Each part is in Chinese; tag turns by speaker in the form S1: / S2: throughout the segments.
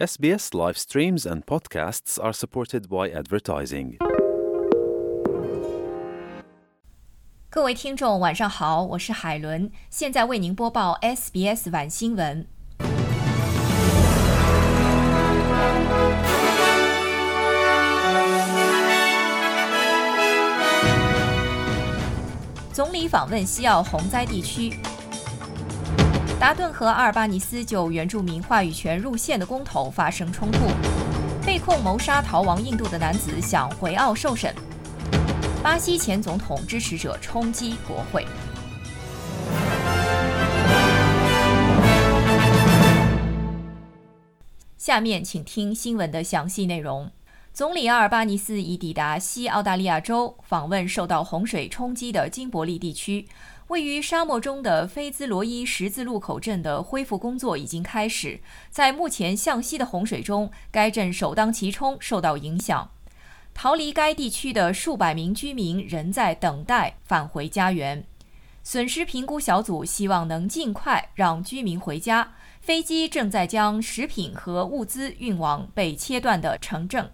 S1: SBS live streams and podcasts are supported by advertising.
S2: 各位听众，晚上好，我是海伦，现在为您播报 SBS 晚新闻。总理访问西澳洪灾地区。达顿和阿尔巴尼斯就原住民话语权入宪的公投发生冲突，被控谋杀逃亡印度的男子想回澳受审。巴西前总统支持者冲击国会。下面请听新闻的详细内容。总理阿尔巴尼斯已抵达西澳大利亚州，访问受到洪水冲击的金伯利地区。位于沙漠中的菲兹罗伊十字路口镇的恢复工作已经开始。在目前向西的洪水中，该镇首当其冲受到影响。逃离该地区的数百名居民仍在等待返回家园。损失评估小组希望能尽快让居民回家。飞机正在将食品和物资运往被切断的城镇。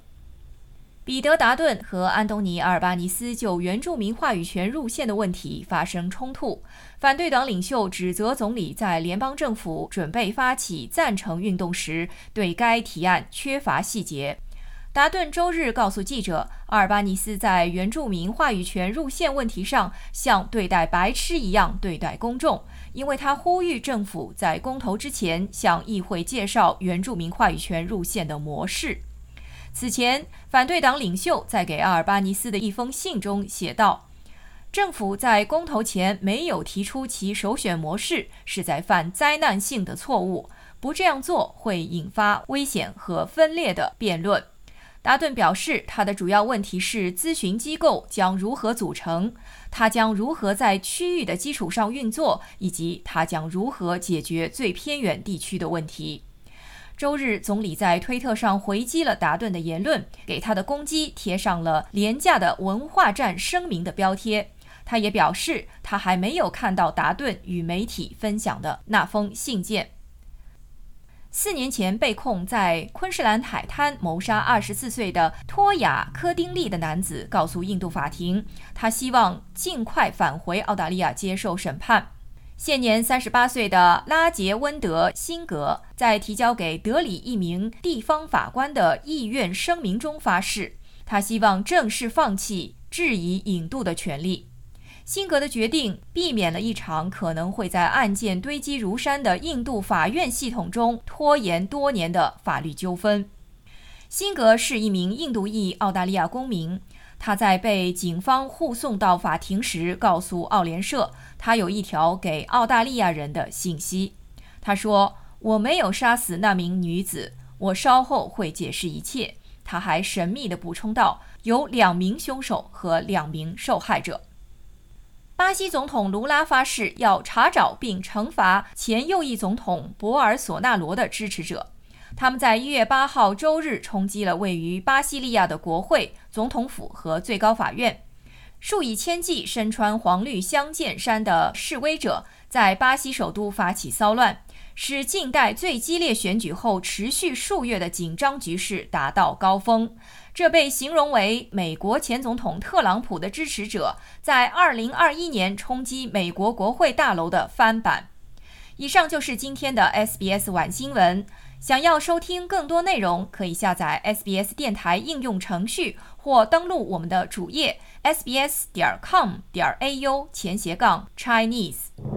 S2: 彼得·达顿和安东尼·阿尔巴尼斯就原住民话语权入宪的问题发生冲突。反对党领袖指责总理在联邦政府准备发起赞成运动时，对该提案缺乏细节。达顿周日告诉记者，阿尔巴尼斯在原住民话语权入宪问题上像对待白痴一样对待公众，因为他呼吁政府在公投之前向议会介绍原住民话语权入宪的模式。此前，反对党领袖在给阿尔巴尼斯的一封信中写道：“政府在公投前没有提出其首选模式，是在犯灾难性的错误。不这样做会引发危险和分裂的辩论。”达顿表示，他的主要问题是咨询机构将如何组成，它将如何在区域的基础上运作，以及它将如何解决最偏远地区的问题。周日，总理在推特上回击了达顿的言论，给他的攻击贴上了“廉价的文化战声明”的标贴。他也表示，他还没有看到达顿与媒体分享的那封信件。四年前被控在昆士兰海滩谋杀二十四岁的托亚科丁利的男子告诉印度法庭，他希望尽快返回澳大利亚接受审判。现年三十八岁的拉杰温德·辛格在提交给德里一名地方法官的意愿声明中发誓，他希望正式放弃质疑引渡的权利。辛格的决定避免了一场可能会在案件堆积如山的印度法院系统中拖延多年的法律纠纷。辛格是一名印度裔澳大利亚公民。他在被警方护送到法庭时，告诉澳联社，他有一条给澳大利亚人的信息。他说：“我没有杀死那名女子，我稍后会解释一切。”他还神秘地补充道：“有两名凶手和两名受害者。”巴西总统卢拉发誓要查找并惩罚前右翼总统博尔索纳罗的支持者。他们在一月八号周日冲击了位于巴西利亚的国会、总统府和最高法院。数以千计身穿黄绿相间衫的示威者在巴西首都发起骚乱，使近代最激烈选举后持续数月的紧张局势达到高峰。这被形容为美国前总统特朗普的支持者在二零二一年冲击美国国会大楼的翻版。以上就是今天的 SBS 晚新闻。想要收听更多内容，可以下载 SBS 电台应用程序，或登录我们的主页 sbs 点 com 点 au 前斜杠 Chinese。